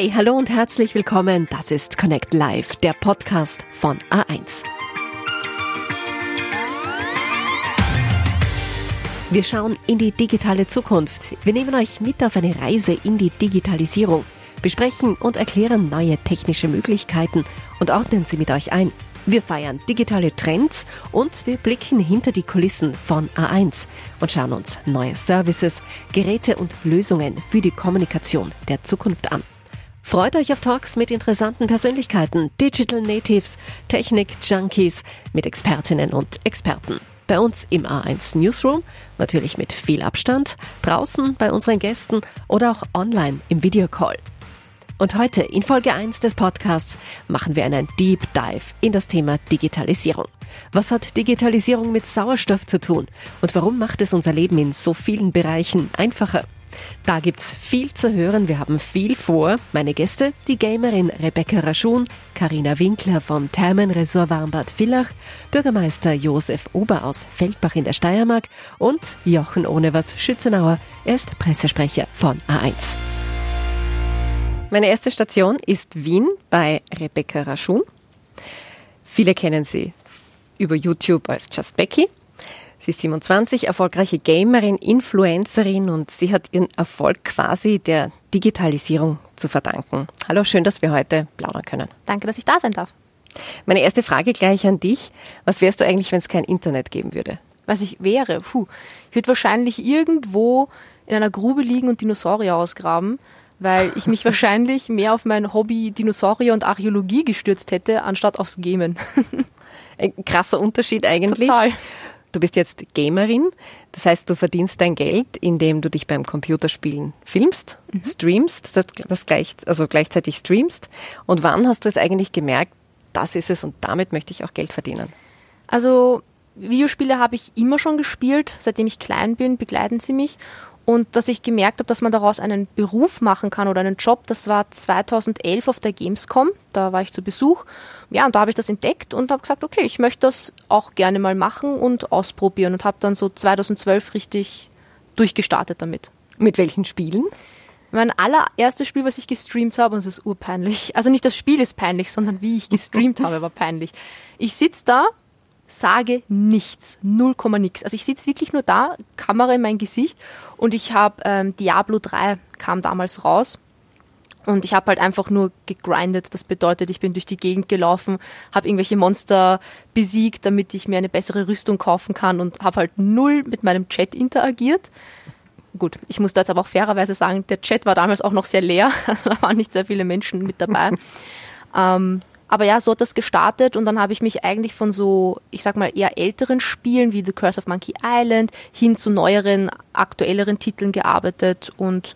Hey, hallo und herzlich willkommen. Das ist Connect Live, der Podcast von A1. Wir schauen in die digitale Zukunft. Wir nehmen euch mit auf eine Reise in die Digitalisierung, besprechen und erklären neue technische Möglichkeiten und ordnen sie mit euch ein. Wir feiern digitale Trends und wir blicken hinter die Kulissen von A1 und schauen uns neue Services, Geräte und Lösungen für die Kommunikation der Zukunft an. Freut euch auf Talks mit interessanten Persönlichkeiten, Digital Natives, Technik-Junkies, mit Expertinnen und Experten. Bei uns im A1 Newsroom, natürlich mit viel Abstand, draußen bei unseren Gästen oder auch online im Videocall. Und heute in Folge 1 des Podcasts machen wir einen Deep Dive in das Thema Digitalisierung. Was hat Digitalisierung mit Sauerstoff zu tun? Und warum macht es unser Leben in so vielen Bereichen einfacher? Da gibt's viel zu hören. Wir haben viel vor. Meine Gäste, die Gamerin Rebecca Raschun, Karina Winkler vom Thermenresort Warmbad Villach, Bürgermeister Josef Ober aus Feldbach in der Steiermark und Jochen Ohnevers Schützenauer. Er ist Pressesprecher von A1. Meine erste Station ist Wien bei Rebecca Raschun. Viele kennen sie über YouTube als Just Becky. Sie ist 27, erfolgreiche Gamerin, Influencerin und sie hat ihren Erfolg quasi der Digitalisierung zu verdanken. Hallo, schön, dass wir heute plaudern können. Danke, dass ich da sein darf. Meine erste Frage gleich an dich. Was wärst du eigentlich, wenn es kein Internet geben würde? Was ich wäre? Puh, ich würde wahrscheinlich irgendwo in einer Grube liegen und Dinosaurier ausgraben weil ich mich wahrscheinlich mehr auf mein Hobby Dinosaurier und Archäologie gestürzt hätte, anstatt aufs Gamen. Ein krasser Unterschied eigentlich. Total. Du bist jetzt Gamerin, das heißt, du verdienst dein Geld, indem du dich beim Computerspielen filmst, mhm. streamst, das, das gleich, also gleichzeitig streamst. Und wann hast du es eigentlich gemerkt, das ist es und damit möchte ich auch Geld verdienen? Also Videospiele habe ich immer schon gespielt, seitdem ich klein bin, begleiten sie mich und dass ich gemerkt habe, dass man daraus einen Beruf machen kann oder einen Job, das war 2011 auf der Gamescom. Da war ich zu Besuch. Ja, und da habe ich das entdeckt und habe gesagt, okay, ich möchte das auch gerne mal machen und ausprobieren und habe dann so 2012 richtig durchgestartet damit. Mit welchen Spielen? Mein allererstes Spiel, was ich gestreamt habe, und es ist urpeinlich. Also nicht das Spiel ist peinlich, sondern wie ich gestreamt habe, war peinlich. Ich sitze da sage nichts, null Komma nix. Also ich sitze wirklich nur da, Kamera in mein Gesicht und ich habe ähm, Diablo 3 kam damals raus und ich habe halt einfach nur gegrindet. Das bedeutet, ich bin durch die Gegend gelaufen, habe irgendwelche Monster besiegt, damit ich mir eine bessere Rüstung kaufen kann und habe halt null mit meinem Chat interagiert. Gut, ich muss da jetzt aber auch fairerweise sagen, der Chat war damals auch noch sehr leer. da waren nicht sehr viele Menschen mit dabei. ähm, aber ja, so hat das gestartet und dann habe ich mich eigentlich von so, ich sag mal, eher älteren Spielen wie The Curse of Monkey Island hin zu neueren, aktuelleren Titeln gearbeitet und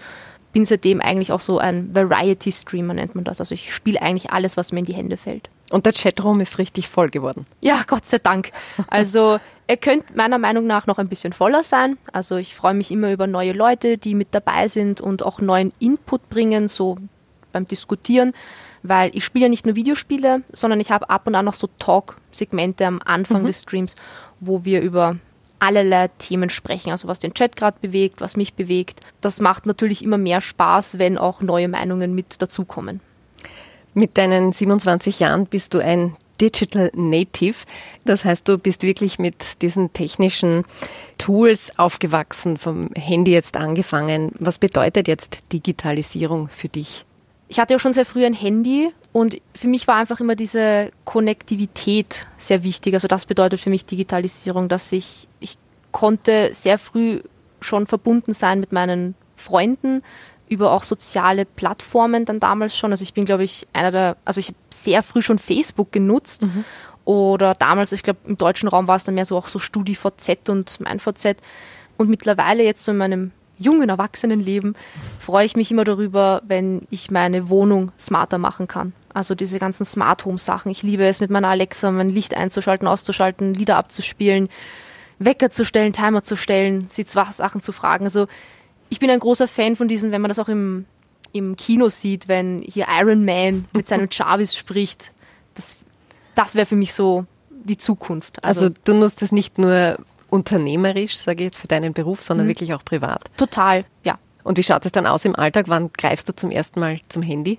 bin seitdem eigentlich auch so ein Variety-Streamer, nennt man das. Also ich spiele eigentlich alles, was mir in die Hände fällt. Und der Chatroom ist richtig voll geworden. Ja, Gott sei Dank. Also er könnte meiner Meinung nach noch ein bisschen voller sein. Also ich freue mich immer über neue Leute, die mit dabei sind und auch neuen Input bringen, so beim Diskutieren weil ich spiele ja nicht nur Videospiele, sondern ich habe ab und an noch so Talk-Segmente am Anfang mhm. des Streams, wo wir über allerlei Themen sprechen, also was den Chat gerade bewegt, was mich bewegt. Das macht natürlich immer mehr Spaß, wenn auch neue Meinungen mit dazukommen. Mit deinen 27 Jahren bist du ein Digital Native. Das heißt, du bist wirklich mit diesen technischen Tools aufgewachsen, vom Handy jetzt angefangen. Was bedeutet jetzt Digitalisierung für dich? Ich hatte ja schon sehr früh ein Handy und für mich war einfach immer diese Konnektivität sehr wichtig. Also das bedeutet für mich Digitalisierung, dass ich, ich konnte sehr früh schon verbunden sein mit meinen Freunden über auch soziale Plattformen dann damals schon. Also ich bin, glaube ich, einer der, also ich habe sehr früh schon Facebook genutzt. Mhm. Oder damals, ich glaube, im deutschen Raum war es dann mehr so auch so StudiVZ und MeinVZ. Und mittlerweile jetzt so in meinem jungen Erwachsenenleben freue ich mich immer darüber, wenn ich meine Wohnung smarter machen kann. Also diese ganzen Smart Home Sachen. Ich liebe es, mit meiner Alexa mein Licht einzuschalten, auszuschalten, Lieder abzuspielen, Wecker zu stellen, Timer zu stellen, sie Sachen zu fragen. Also ich bin ein großer Fan von diesen, wenn man das auch im, im Kino sieht, wenn hier Iron Man mit seinem Jarvis spricht. Das, das wäre für mich so die Zukunft. Also, also du nutzt es nicht nur unternehmerisch, sage ich jetzt, für deinen Beruf, sondern mhm. wirklich auch privat. Total, ja. Und wie schaut es dann aus im Alltag? Wann greifst du zum ersten Mal zum Handy?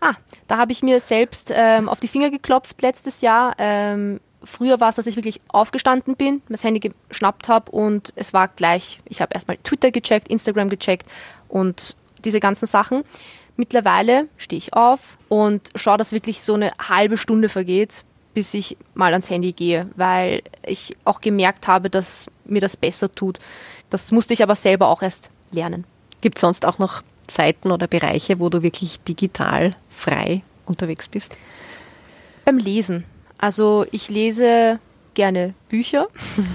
Ah, da habe ich mir selbst ähm, auf die Finger geklopft letztes Jahr. Ähm, früher war es, dass ich wirklich aufgestanden bin, das Handy geschnappt habe und es war gleich. Ich habe erstmal Twitter gecheckt, Instagram gecheckt und diese ganzen Sachen. Mittlerweile stehe ich auf und schaue, dass wirklich so eine halbe Stunde vergeht, bis ich mal ans Handy gehe, weil ich auch gemerkt habe, dass mir das besser tut. Das musste ich aber selber auch erst lernen. Gibt es sonst auch noch Zeiten oder Bereiche, wo du wirklich digital frei unterwegs bist? Beim Lesen. Also ich lese gerne Bücher.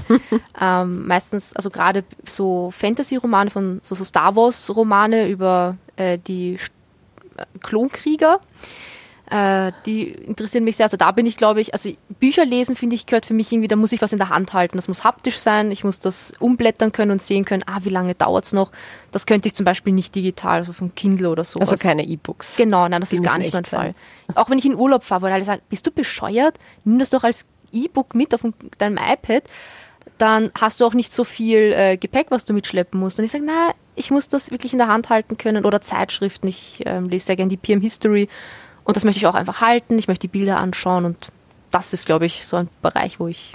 ähm, meistens, also gerade so Fantasy-Romane von so, so Star Wars-Romane über äh, die Klonkrieger. Äh, die interessieren mich sehr. Also da bin ich, glaube ich, also Bücher lesen, finde ich, gehört für mich irgendwie, da muss ich was in der Hand halten. Das muss haptisch sein, ich muss das umblättern können und sehen können, ah, wie lange dauert es noch. Das könnte ich zum Beispiel nicht digital, also vom Kindle oder so. Also keine E-Books. Genau, nein, das die ist gar nicht mein sein. Fall. Auch wenn ich in Urlaub fahre, wo alle sagen, bist du bescheuert? Nimm das doch als E-Book mit auf deinem iPad dann hast du auch nicht so viel äh, Gepäck, was du mitschleppen musst. Und ich sage, na, ich muss das wirklich in der Hand halten können oder Zeitschriften. Ich ähm, lese sehr gerne die PM History und das möchte ich auch einfach halten. Ich möchte die Bilder anschauen und das ist, glaube ich, so ein Bereich, wo ich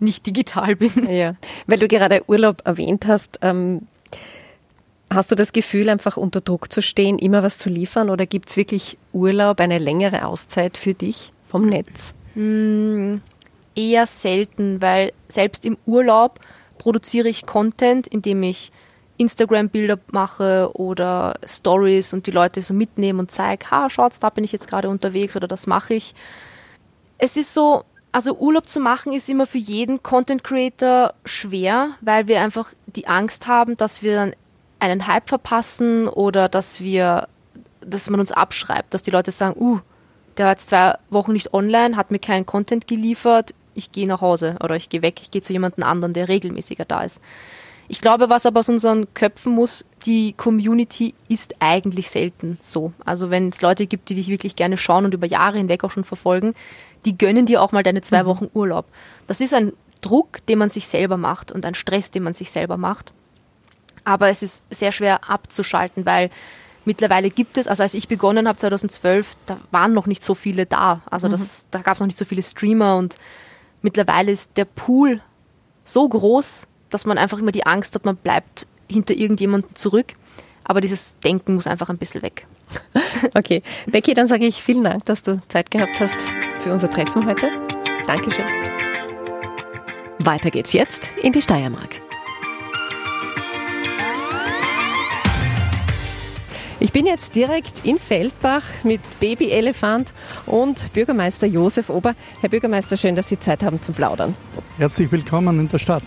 nicht digital bin. Ja, weil du gerade Urlaub erwähnt hast. Ähm, hast du das Gefühl, einfach unter Druck zu stehen, immer was zu liefern oder gibt es wirklich Urlaub, eine längere Auszeit für dich vom Netz? Hm, eher selten, weil selbst im Urlaub produziere ich Content, indem ich Instagram-Bilder mache oder Stories und die Leute so mitnehmen und zeige, ha, schaut, da bin ich jetzt gerade unterwegs oder das mache ich. Es ist so, also Urlaub zu machen ist immer für jeden Content Creator schwer, weil wir einfach die Angst haben, dass wir dann einen Hype verpassen oder dass wir, dass man uns abschreibt, dass die Leute sagen, uh, der war jetzt zwei Wochen nicht online, hat mir keinen Content geliefert, ich gehe nach Hause oder ich gehe weg, ich gehe zu jemandem anderen, der regelmäßiger da ist. Ich glaube, was aber aus unseren Köpfen muss, die Community ist eigentlich selten so. Also wenn es Leute gibt, die dich wirklich gerne schauen und über Jahre hinweg auch schon verfolgen, die gönnen dir auch mal deine zwei mhm. Wochen Urlaub. Das ist ein Druck, den man sich selber macht und ein Stress, den man sich selber macht. Aber es ist sehr schwer abzuschalten, weil mittlerweile gibt es, also als ich begonnen habe 2012, da waren noch nicht so viele da. Also das, mhm. da gab es noch nicht so viele Streamer und mittlerweile ist der Pool so groß, dass man einfach immer die Angst hat, man bleibt hinter irgendjemandem zurück. Aber dieses Denken muss einfach ein bisschen weg. Okay. Becky, dann sage ich vielen Dank, dass du Zeit gehabt hast für unser Treffen heute. Dankeschön. Weiter geht's jetzt in die Steiermark. Ich bin jetzt direkt in Feldbach mit Baby Elefant und Bürgermeister Josef Ober. Herr Bürgermeister, schön, dass Sie Zeit haben zum Plaudern. Herzlich willkommen in der Stadt.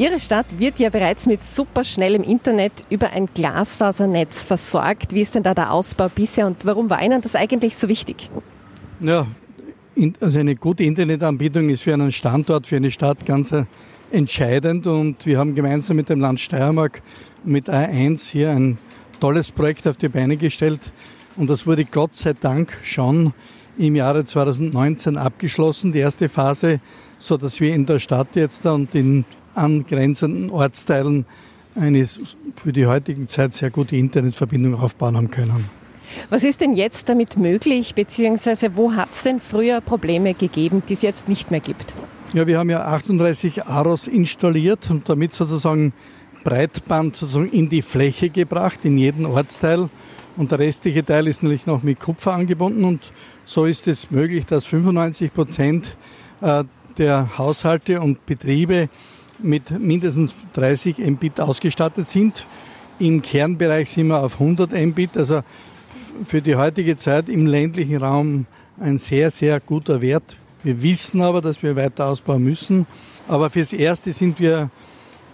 Ihre Stadt wird ja bereits mit superschnellem Internet über ein Glasfasernetz versorgt. Wie ist denn da der Ausbau bisher und warum war Ihnen das eigentlich so wichtig? Ja, also eine gute Internetanbietung ist für einen Standort, für eine Stadt ganz äh, entscheidend und wir haben gemeinsam mit dem Land Steiermark mit A1 hier ein tolles Projekt auf die Beine gestellt und das wurde Gott sei Dank schon im Jahre 2019 abgeschlossen, die erste Phase, so dass wir in der Stadt jetzt und in angrenzenden Ortsteilen eine für die heutige Zeit sehr gute Internetverbindung aufbauen haben können. Was ist denn jetzt damit möglich, beziehungsweise wo hat es denn früher Probleme gegeben, die es jetzt nicht mehr gibt? Ja, wir haben ja 38 AROS installiert und damit sozusagen Breitband sozusagen in die Fläche gebracht, in jeden Ortsteil. Und der restliche Teil ist natürlich noch mit Kupfer angebunden. Und so ist es möglich, dass 95 Prozent äh, der Haushalte und Betriebe mit mindestens 30 Mbit ausgestattet sind. Im Kernbereich sind wir auf 100 Mbit, also für die heutige Zeit im ländlichen Raum ein sehr, sehr guter Wert. Wir wissen aber, dass wir weiter ausbauen müssen. Aber fürs Erste sind wir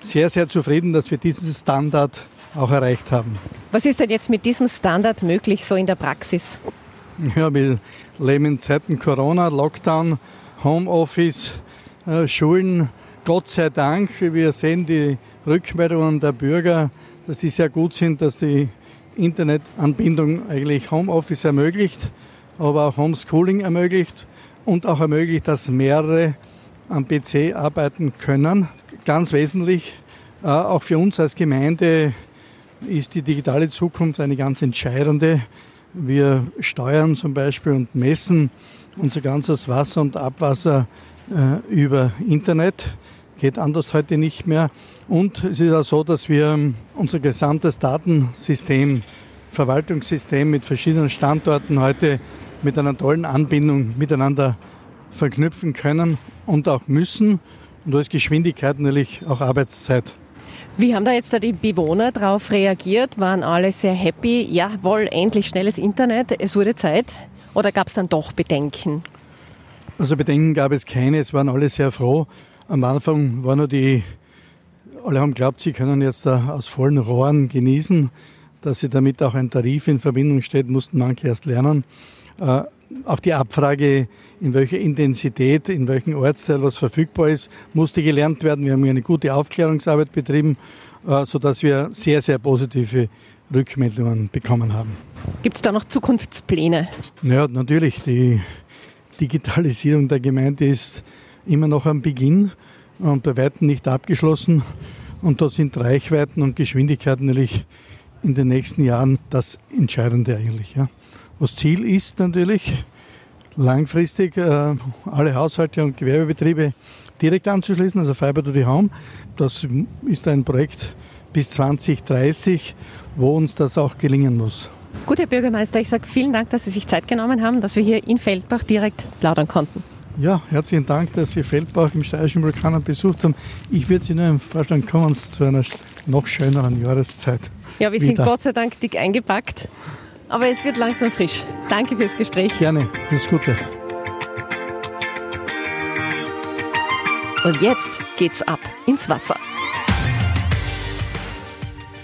sehr, sehr zufrieden, dass wir diesen Standard auch erreicht haben. Was ist denn jetzt mit diesem Standard möglich, so in der Praxis? Ja, wir leben in Zeiten Corona, Lockdown, Homeoffice, äh, Schulen. Gott sei Dank, wir sehen die Rückmeldungen der Bürger, dass die sehr gut sind, dass die Internetanbindung eigentlich Homeoffice ermöglicht, aber auch Homeschooling ermöglicht und auch ermöglicht, dass mehrere am PC arbeiten können ganz wesentlich. Äh, auch für uns als Gemeinde ist die digitale Zukunft eine ganz entscheidende. Wir steuern zum Beispiel und messen unser ganzes Wasser und Abwasser äh, über Internet. Geht anders heute nicht mehr. Und es ist auch so, dass wir unser gesamtes Datensystem, Verwaltungssystem mit verschiedenen Standorten heute mit einer tollen Anbindung miteinander verknüpfen können und auch müssen. Und da ist Geschwindigkeit natürlich auch Arbeitszeit. Wie haben da jetzt die Bewohner darauf reagiert? Waren alle sehr happy? Jawohl, endlich schnelles Internet, es wurde Zeit. Oder gab es dann doch Bedenken? Also Bedenken gab es keine, es waren alle sehr froh. Am Anfang war nur die, alle haben geglaubt, sie können jetzt da aus vollen Rohren genießen, dass sie damit auch ein Tarif in Verbindung steht, mussten manche erst lernen. Äh, auch die Abfrage, in welcher Intensität, in welchem Ortsteil was verfügbar ist, musste gelernt werden. Wir haben eine gute Aufklärungsarbeit betrieben, äh, sodass wir sehr, sehr positive Rückmeldungen bekommen haben. Gibt es da noch Zukunftspläne? Ja, natürlich. Die Digitalisierung der Gemeinde ist immer noch am Beginn und bei weitem nicht abgeschlossen. Und da sind Reichweiten und Geschwindigkeiten natürlich in den nächsten Jahren das Entscheidende eigentlich. Ja. Das Ziel ist natürlich langfristig äh, alle Haushalte und Gewerbebetriebe direkt anzuschließen, also Fiber to the Home. Das ist ein Projekt bis 2030, wo uns das auch gelingen muss. Gut, Herr Bürgermeister, ich sage vielen Dank, dass Sie sich Zeit genommen haben, dass wir hier in Feldbach direkt plaudern konnten. Ja, herzlichen Dank, dass Sie Feldbach im Steirischen Vulkan besucht haben. Ich würde Sie nur Vorstand kommen zu einer noch schöneren Jahreszeit. Ja, wir wieder. sind Gott sei Dank dick eingepackt, aber es wird langsam frisch. Danke fürs Gespräch. Gerne, alles Gute. Und jetzt geht's ab ins Wasser.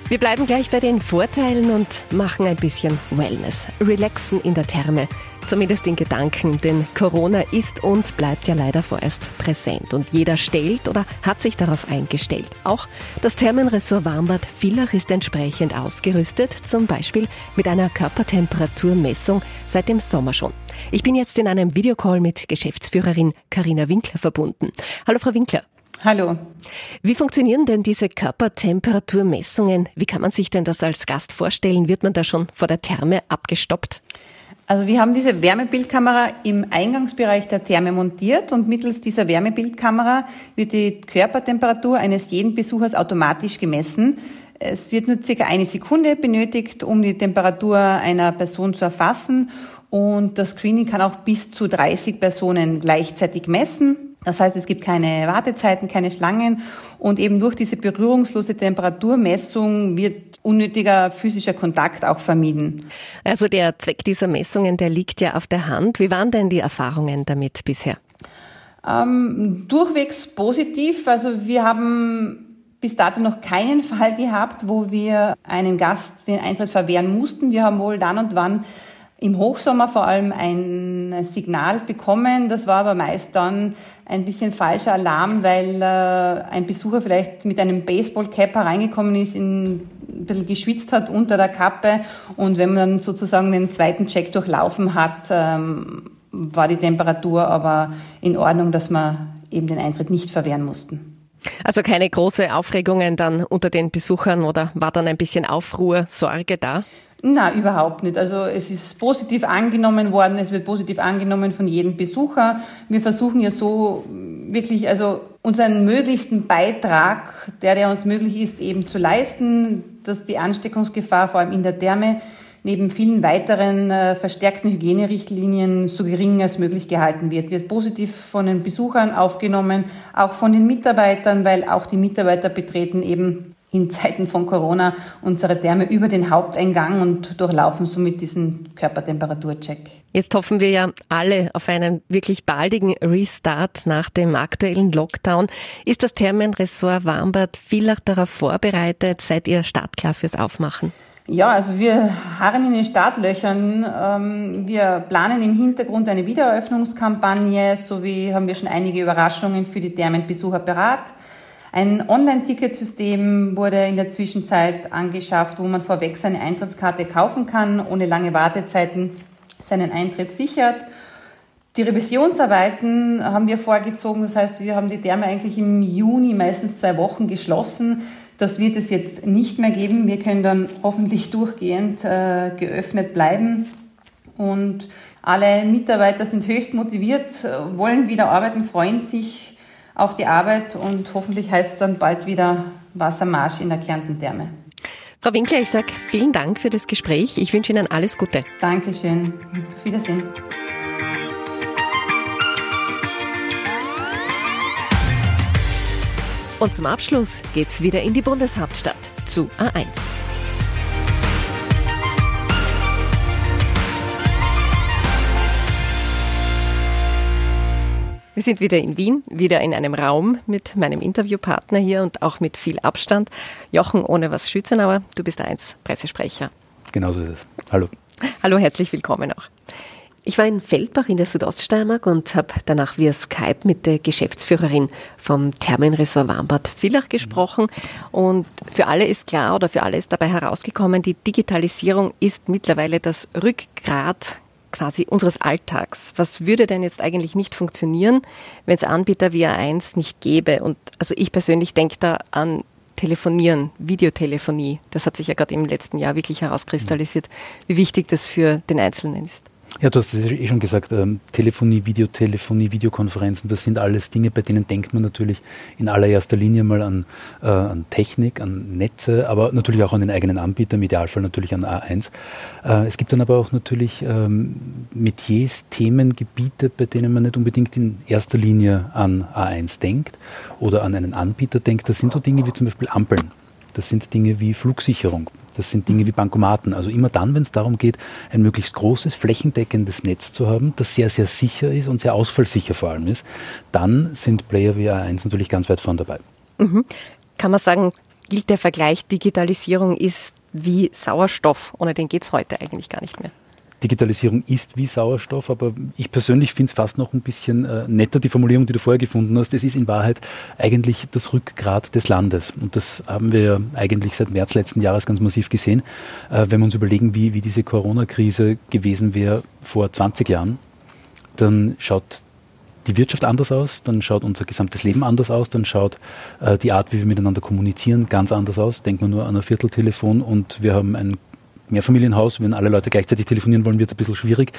Wir bleiben gleich bei den Vorteilen und machen ein bisschen Wellness. Relaxen in der Therme. Zumindest in Gedanken, denn Corona ist und bleibt ja leider vorerst präsent. Und jeder stellt oder hat sich darauf eingestellt. Auch das Thermenressort Warmbad Villach ist entsprechend ausgerüstet, zum Beispiel mit einer Körpertemperaturmessung seit dem Sommer schon. Ich bin jetzt in einem Videocall mit Geschäftsführerin Karina Winkler verbunden. Hallo Frau Winkler. Hallo. Wie funktionieren denn diese Körpertemperaturmessungen? Wie kann man sich denn das als Gast vorstellen? Wird man da schon vor der Therme abgestoppt? Also wir haben diese Wärmebildkamera im Eingangsbereich der Therme montiert und mittels dieser Wärmebildkamera wird die Körpertemperatur eines jeden Besuchers automatisch gemessen. Es wird nur circa eine Sekunde benötigt, um die Temperatur einer Person zu erfassen und das Screening kann auch bis zu 30 Personen gleichzeitig messen. Das heißt, es gibt keine Wartezeiten, keine Schlangen und eben durch diese berührungslose Temperaturmessung wird unnötiger physischer Kontakt auch vermieden. Also der Zweck dieser Messungen, der liegt ja auf der Hand. Wie waren denn die Erfahrungen damit bisher? Ähm, durchwegs positiv. Also wir haben bis dato noch keinen Fall gehabt, wo wir einem Gast den Eintritt verwehren mussten. Wir haben wohl dann und wann im Hochsommer vor allem ein Signal bekommen. Das war aber meist dann ein bisschen falscher Alarm, weil äh, ein Besucher vielleicht mit einem Baseballcap hereingekommen ist, in, ein bisschen geschwitzt hat unter der Kappe und wenn man dann sozusagen den zweiten Check durchlaufen hat, ähm, war die Temperatur aber in Ordnung, dass wir eben den Eintritt nicht verwehren mussten. Also keine große Aufregungen dann unter den Besuchern oder war dann ein bisschen Aufruhr, Sorge da? Na, überhaupt nicht. Also es ist positiv angenommen worden, es wird positiv angenommen von jedem Besucher. Wir versuchen ja so wirklich, also unseren möglichsten Beitrag, der, der uns möglich ist, eben zu leisten, dass die Ansteckungsgefahr vor allem in der Therme neben vielen weiteren äh, verstärkten Hygienerichtlinien so gering als möglich gehalten wird. Wird positiv von den Besuchern aufgenommen, auch von den Mitarbeitern, weil auch die Mitarbeiter betreten eben in Zeiten von Corona unsere Therme über den Haupteingang und durchlaufen somit diesen Körpertemperaturcheck. Jetzt hoffen wir ja alle auf einen wirklich baldigen Restart nach dem aktuellen Lockdown. Ist das Thermenressort Warmbad Villach darauf vorbereitet? Seid ihr startklar fürs Aufmachen? Ja, also wir harren in den Startlöchern. Ähm, wir planen im Hintergrund eine Wiedereröffnungskampagne sowie haben wir schon einige Überraschungen für die Thermenbesucher parat. Ein Online-Ticketsystem wurde in der Zwischenzeit angeschafft, wo man vorweg seine Eintrittskarte kaufen kann, ohne lange Wartezeiten seinen Eintritt sichert. Die Revisionsarbeiten haben wir vorgezogen, das heißt, wir haben die Therme eigentlich im Juni meistens zwei Wochen geschlossen. Das wird es jetzt nicht mehr geben. Wir können dann hoffentlich durchgehend äh, geöffnet bleiben. Und alle Mitarbeiter sind höchst motiviert, wollen wieder arbeiten, freuen sich auf die Arbeit und hoffentlich heißt es dann bald wieder Wassermarsch in der Kärntentherme. Frau Winkler, ich sage vielen Dank für das Gespräch. Ich wünsche Ihnen alles Gute. Dankeschön. Auf Wiedersehen. Und zum Abschluss geht's wieder in die Bundeshauptstadt zu A1. Wir sind wieder in Wien, wieder in einem Raum mit meinem Interviewpartner hier und auch mit viel Abstand. Jochen ohne was Schützenauer, du bist eins Pressesprecher. Genauso ist es. Hallo. Hallo, herzlich willkommen auch. Ich war in Feldbach in der Südoststeiermark und habe danach via Skype mit der Geschäftsführerin vom Thermenresort Warmbad Villach gesprochen. Und für alle ist klar oder für alle ist dabei herausgekommen, die Digitalisierung ist mittlerweile das Rückgrat quasi unseres Alltags. Was würde denn jetzt eigentlich nicht funktionieren, wenn es Anbieter wie A1 nicht gäbe? Und also ich persönlich denke da an Telefonieren, Videotelefonie. Das hat sich ja gerade im letzten Jahr wirklich herauskristallisiert, wie wichtig das für den Einzelnen ist. Ja, du hast es eh schon gesagt, ähm, Telefonie, Videotelefonie, Videokonferenzen, das sind alles Dinge, bei denen denkt man natürlich in allererster Linie mal an, äh, an Technik, an Netze, aber natürlich auch an den eigenen Anbieter, im Idealfall natürlich an A1. Äh, es gibt dann aber auch natürlich ähm, Metiers, Themen, Gebiete, bei denen man nicht unbedingt in erster Linie an A1 denkt oder an einen Anbieter denkt. Das sind so Dinge wie zum Beispiel Ampeln. Das sind Dinge wie Flugsicherung. Das sind Dinge wie Bankomaten. Also immer dann, wenn es darum geht, ein möglichst großes, flächendeckendes Netz zu haben, das sehr, sehr sicher ist und sehr ausfallsicher vor allem ist, dann sind Player wie A1 natürlich ganz weit vorn dabei. Mhm. Kann man sagen, gilt der Vergleich, Digitalisierung ist wie Sauerstoff, ohne den geht es heute eigentlich gar nicht mehr? Digitalisierung ist wie Sauerstoff, aber ich persönlich finde es fast noch ein bisschen äh, netter, die Formulierung, die du vorher gefunden hast. Es ist in Wahrheit eigentlich das Rückgrat des Landes. Und das haben wir eigentlich seit März letzten Jahres ganz massiv gesehen. Äh, wenn wir uns überlegen, wie, wie diese Corona-Krise gewesen wäre vor 20 Jahren, dann schaut die Wirtschaft anders aus, dann schaut unser gesamtes Leben anders aus, dann schaut äh, die Art, wie wir miteinander kommunizieren, ganz anders aus. Denkt man nur an ein Vierteltelefon und wir haben ein Mehrfamilienhaus, wenn alle Leute gleichzeitig telefonieren wollen, wird es ein bisschen schwierig.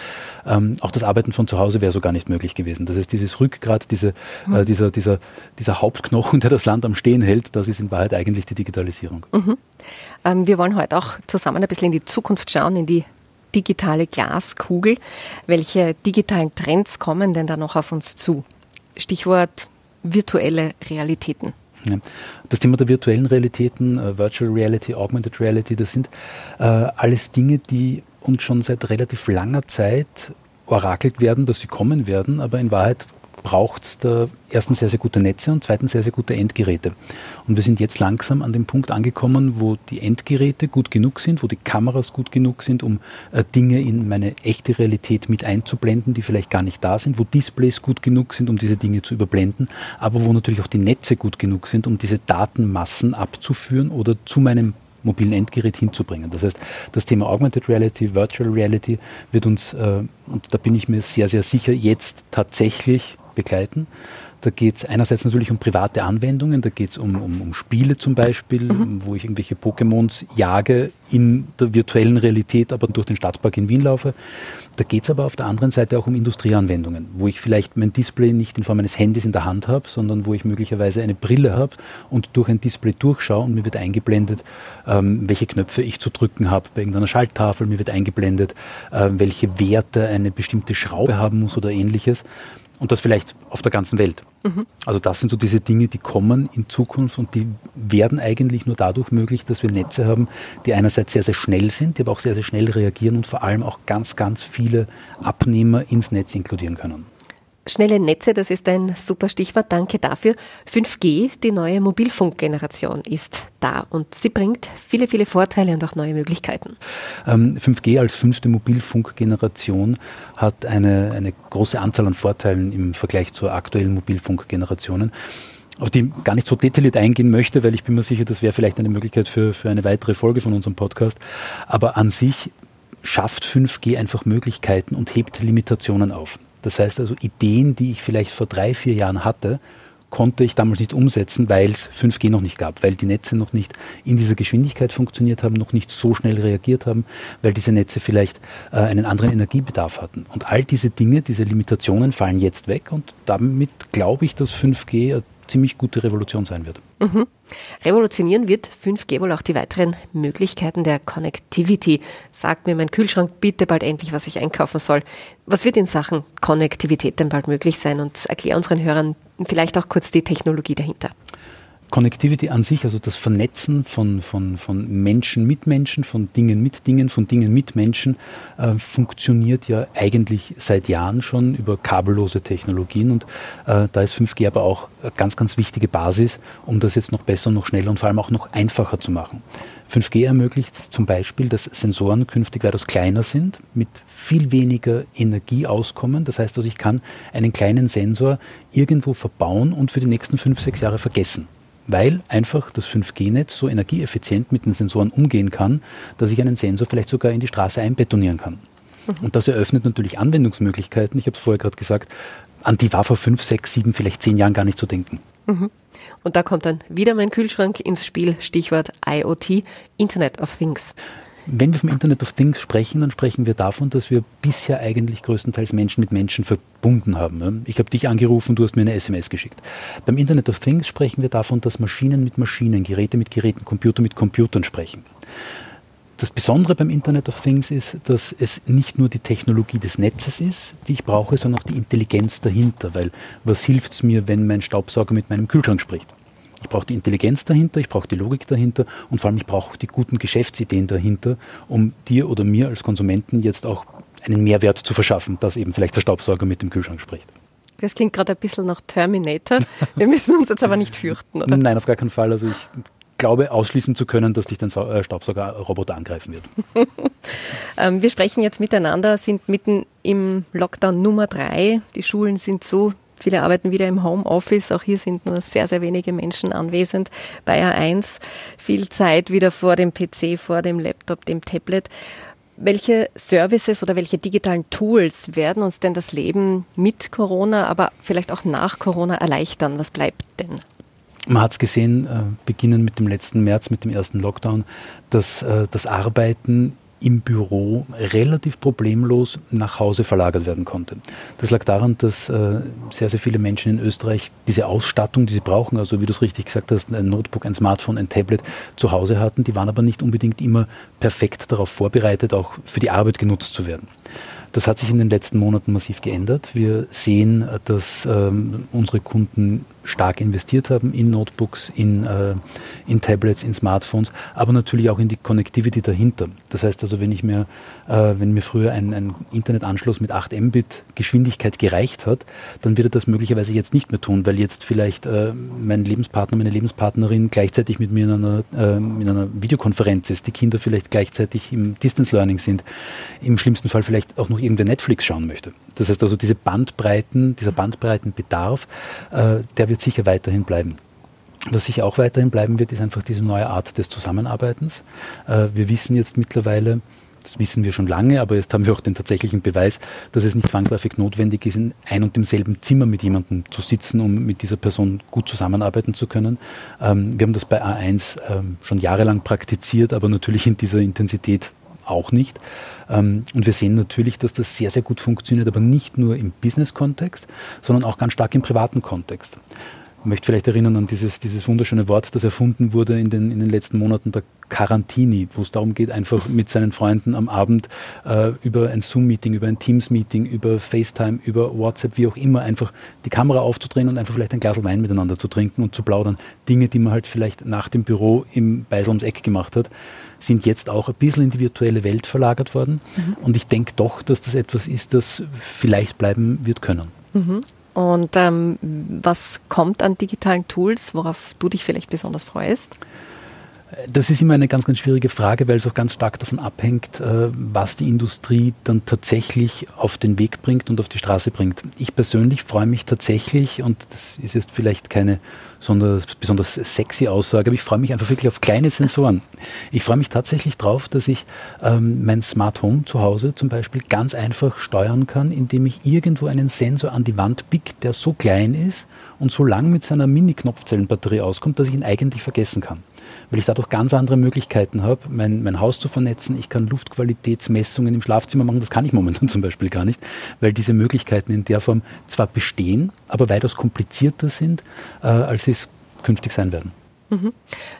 Ähm, auch das Arbeiten von zu Hause wäre so gar nicht möglich gewesen. Das heißt, dieses Rückgrat, diese, mhm. äh, dieser, dieser, dieser Hauptknochen, der das Land am Stehen hält, das ist in Wahrheit eigentlich die Digitalisierung. Mhm. Ähm, wir wollen heute auch zusammen ein bisschen in die Zukunft schauen, in die digitale Glaskugel. Welche digitalen Trends kommen denn da noch auf uns zu? Stichwort virtuelle Realitäten. Ja. Das Thema der virtuellen Realitäten, uh, Virtual Reality, Augmented Reality, das sind äh, alles Dinge, die uns schon seit relativ langer Zeit orakelt werden, dass sie kommen werden, aber in Wahrheit braucht es da erstens sehr, sehr gute Netze und zweitens sehr, sehr gute Endgeräte. Und wir sind jetzt langsam an dem Punkt angekommen, wo die Endgeräte gut genug sind, wo die Kameras gut genug sind, um äh, Dinge in meine echte Realität mit einzublenden, die vielleicht gar nicht da sind, wo Displays gut genug sind, um diese Dinge zu überblenden, aber wo natürlich auch die Netze gut genug sind, um diese Datenmassen abzuführen oder zu meinem mobilen Endgerät hinzubringen. Das heißt, das Thema Augmented Reality, Virtual Reality wird uns, äh, und da bin ich mir sehr, sehr sicher, jetzt tatsächlich begleiten. Da geht es einerseits natürlich um private Anwendungen, da geht es um, um, um, Spiele zum Beispiel, mhm. wo ich irgendwelche Pokémons jage in der virtuellen Realität, aber durch den Stadtpark in Wien laufe. Da geht es aber auf der anderen Seite auch um Industrieanwendungen, wo ich vielleicht mein Display nicht in Form eines Handys in der Hand habe, sondern wo ich möglicherweise eine Brille habe und durch ein Display durchschaue und mir wird eingeblendet, ähm, welche Knöpfe ich zu drücken habe bei irgendeiner Schalttafel, mir wird eingeblendet, äh, welche Werte eine bestimmte Schraube haben muss oder ähnliches. Und das vielleicht auf der ganzen Welt. Mhm. Also das sind so diese Dinge, die kommen in Zukunft und die werden eigentlich nur dadurch möglich, dass wir Netze haben, die einerseits sehr, sehr schnell sind, die aber auch sehr, sehr schnell reagieren und vor allem auch ganz, ganz viele Abnehmer ins Netz inkludieren können. Schnelle Netze, das ist ein super Stichwort. Danke dafür. 5G, die neue Mobilfunkgeneration, ist da und sie bringt viele, viele Vorteile und auch neue Möglichkeiten. Ähm, 5G als fünfte Mobilfunkgeneration hat eine, eine große Anzahl an Vorteilen im Vergleich zur aktuellen Mobilfunkgenerationen auf die gar nicht so detailliert eingehen möchte, weil ich bin mir sicher, das wäre vielleicht eine Möglichkeit für, für eine weitere Folge von unserem Podcast. Aber an sich schafft 5G einfach Möglichkeiten und hebt Limitationen auf. Das heißt also, Ideen, die ich vielleicht vor drei, vier Jahren hatte, konnte ich damals nicht umsetzen, weil es 5G noch nicht gab, weil die Netze noch nicht in dieser Geschwindigkeit funktioniert haben, noch nicht so schnell reagiert haben, weil diese Netze vielleicht äh, einen anderen Energiebedarf hatten. Und all diese Dinge, diese Limitationen fallen jetzt weg und damit glaube ich, dass 5G eine ziemlich gute Revolution sein wird. Mhm. Revolutionieren wird 5G wohl auch die weiteren Möglichkeiten der Connectivity. Sagt mir mein Kühlschrank bitte bald endlich, was ich einkaufen soll. Was wird in Sachen Konnektivität denn bald möglich sein? Und erklär unseren Hörern vielleicht auch kurz die Technologie dahinter. Connectivity an sich, also das Vernetzen von, von, von Menschen mit Menschen, von Dingen mit Dingen, von Dingen mit Menschen, äh, funktioniert ja eigentlich seit Jahren schon über kabellose Technologien und äh, da ist 5G aber auch ganz, ganz wichtige Basis, um das jetzt noch besser, noch schneller und vor allem auch noch einfacher zu machen. 5G ermöglicht zum Beispiel, dass Sensoren künftig weitaus kleiner sind, mit viel weniger Energie auskommen. Das heißt also, ich kann einen kleinen Sensor irgendwo verbauen und für die nächsten fünf, sechs Jahre vergessen weil einfach das 5G-Netz so energieeffizient mit den Sensoren umgehen kann, dass ich einen Sensor vielleicht sogar in die Straße einbetonieren kann. Mhm. Und das eröffnet natürlich Anwendungsmöglichkeiten. Ich habe es vorher gerade gesagt, an die war vor fünf, sechs, sieben, vielleicht zehn Jahren gar nicht zu denken. Mhm. Und da kommt dann wieder mein Kühlschrank ins Spiel, Stichwort IoT, Internet of Things. Wenn wir vom Internet of Things sprechen, dann sprechen wir davon, dass wir bisher eigentlich größtenteils Menschen mit Menschen verbunden haben. Ich habe dich angerufen, du hast mir eine SMS geschickt. Beim Internet of Things sprechen wir davon, dass Maschinen mit Maschinen, Geräte mit Geräten, Computer mit Computern sprechen. Das Besondere beim Internet of Things ist, dass es nicht nur die Technologie des Netzes ist, die ich brauche, sondern auch die Intelligenz dahinter. Weil was hilft es mir, wenn mein Staubsauger mit meinem Kühlschrank spricht? Ich brauche die Intelligenz dahinter, ich brauche die Logik dahinter und vor allem ich brauche die guten Geschäftsideen dahinter, um dir oder mir als Konsumenten jetzt auch einen Mehrwert zu verschaffen, dass eben vielleicht der Staubsauger mit dem Kühlschrank spricht. Das klingt gerade ein bisschen nach Terminator. Wir müssen uns jetzt aber nicht fürchten, oder? Nein, auf gar keinen Fall. Also ich glaube ausschließen zu können, dass dich dein äh, Staubsaugerroboter angreifen wird. Ähm, wir sprechen jetzt miteinander, sind mitten im Lockdown Nummer drei. Die Schulen sind zu, Viele arbeiten wieder im Homeoffice. Auch hier sind nur sehr, sehr wenige Menschen anwesend bei A1. Viel Zeit wieder vor dem PC, vor dem Laptop, dem Tablet. Welche Services oder welche digitalen Tools werden uns denn das Leben mit Corona, aber vielleicht auch nach Corona erleichtern? Was bleibt denn? Man hat es gesehen, äh, beginnen mit dem letzten März, mit dem ersten Lockdown, dass äh, das Arbeiten im Büro relativ problemlos nach Hause verlagert werden konnte. Das lag daran, dass äh, sehr, sehr viele Menschen in Österreich diese Ausstattung, die sie brauchen, also wie du es richtig gesagt hast, ein Notebook, ein Smartphone, ein Tablet zu Hause hatten. Die waren aber nicht unbedingt immer perfekt darauf vorbereitet, auch für die Arbeit genutzt zu werden. Das hat sich in den letzten Monaten massiv geändert. Wir sehen, dass ähm, unsere Kunden stark investiert haben in Notebooks, in, äh, in Tablets, in Smartphones, aber natürlich auch in die Connectivity dahinter. Das heißt also, wenn ich mir, äh, wenn mir früher ein, ein Internetanschluss mit 8 Mbit Geschwindigkeit gereicht hat, dann wird er das möglicherweise jetzt nicht mehr tun, weil jetzt vielleicht äh, mein Lebenspartner, meine Lebenspartnerin gleichzeitig mit mir in einer, äh, in einer Videokonferenz ist, die Kinder vielleicht gleichzeitig im Distance Learning sind, im schlimmsten Fall vielleicht auch noch irgendein Netflix schauen möchte. Das heißt also, diese Bandbreiten, dieser Bandbreitenbedarf, äh, der wird sicher weiterhin bleiben. Was sicher auch weiterhin bleiben wird, ist einfach diese neue Art des Zusammenarbeitens. Äh, wir wissen jetzt mittlerweile, das wissen wir schon lange, aber jetzt haben wir auch den tatsächlichen Beweis, dass es nicht zwangsläufig notwendig ist, in ein und demselben Zimmer mit jemandem zu sitzen, um mit dieser Person gut zusammenarbeiten zu können. Ähm, wir haben das bei A1 ähm, schon jahrelang praktiziert, aber natürlich in dieser Intensität auch nicht. Ähm, und wir sehen natürlich, dass das sehr, sehr gut funktioniert, aber nicht nur im Business-Kontext, sondern auch ganz stark im privaten Kontext. Ich möchte vielleicht erinnern an dieses, dieses wunderschöne Wort, das erfunden wurde in den, in den letzten Monaten, der Quarantini, wo es darum geht, einfach mit seinen Freunden am Abend äh, über ein Zoom-Meeting, über ein Teams-Meeting, über FaceTime, über WhatsApp, wie auch immer, einfach die Kamera aufzudrehen und einfach vielleicht ein Glas Wein miteinander zu trinken und zu plaudern. Dinge, die man halt vielleicht nach dem Büro im Beisel ums Eck gemacht hat sind jetzt auch ein bisschen in die virtuelle Welt verlagert worden. Mhm. Und ich denke doch, dass das etwas ist, das vielleicht bleiben wird können. Mhm. Und ähm, was kommt an digitalen Tools, worauf du dich vielleicht besonders freust? Das ist immer eine ganz, ganz schwierige Frage, weil es auch ganz stark davon abhängt, äh, was die Industrie dann tatsächlich auf den Weg bringt und auf die Straße bringt. Ich persönlich freue mich tatsächlich, und das ist jetzt vielleicht keine besonders sexy Aussage, aber ich freue mich einfach wirklich auf kleine Sensoren. Ich freue mich tatsächlich darauf, dass ich ähm, mein Smart Home zu Hause zum Beispiel ganz einfach steuern kann, indem ich irgendwo einen Sensor an die Wand pick, der so klein ist und so lang mit seiner Mini-Knopfzellenbatterie auskommt, dass ich ihn eigentlich vergessen kann weil ich dadurch ganz andere Möglichkeiten habe, mein, mein Haus zu vernetzen. Ich kann Luftqualitätsmessungen im Schlafzimmer machen. Das kann ich momentan zum Beispiel gar nicht, weil diese Möglichkeiten in der Form zwar bestehen, aber weitaus komplizierter sind, äh, als sie es künftig sein werden. Mhm.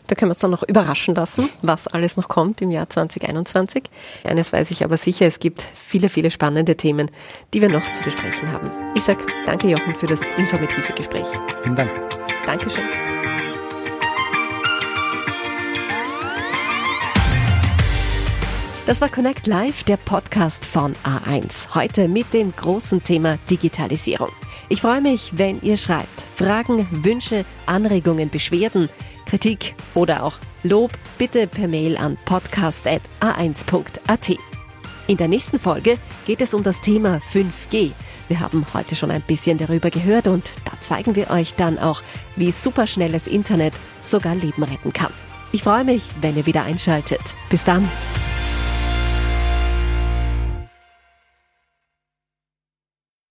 Da können wir uns dann noch überraschen lassen, was alles noch kommt im Jahr 2021. Eines weiß ich aber sicher, es gibt viele, viele spannende Themen, die wir noch zu besprechen haben. Ich sage danke, Jochen, für das informative Gespräch. Vielen Dank. Dankeschön. Das war Connect Live, der Podcast von A1. Heute mit dem großen Thema Digitalisierung. Ich freue mich, wenn ihr schreibt. Fragen, Wünsche, Anregungen, Beschwerden, Kritik oder auch Lob bitte per Mail an podcast.a1.at. In der nächsten Folge geht es um das Thema 5G. Wir haben heute schon ein bisschen darüber gehört und da zeigen wir euch dann auch, wie superschnelles Internet sogar Leben retten kann. Ich freue mich, wenn ihr wieder einschaltet. Bis dann.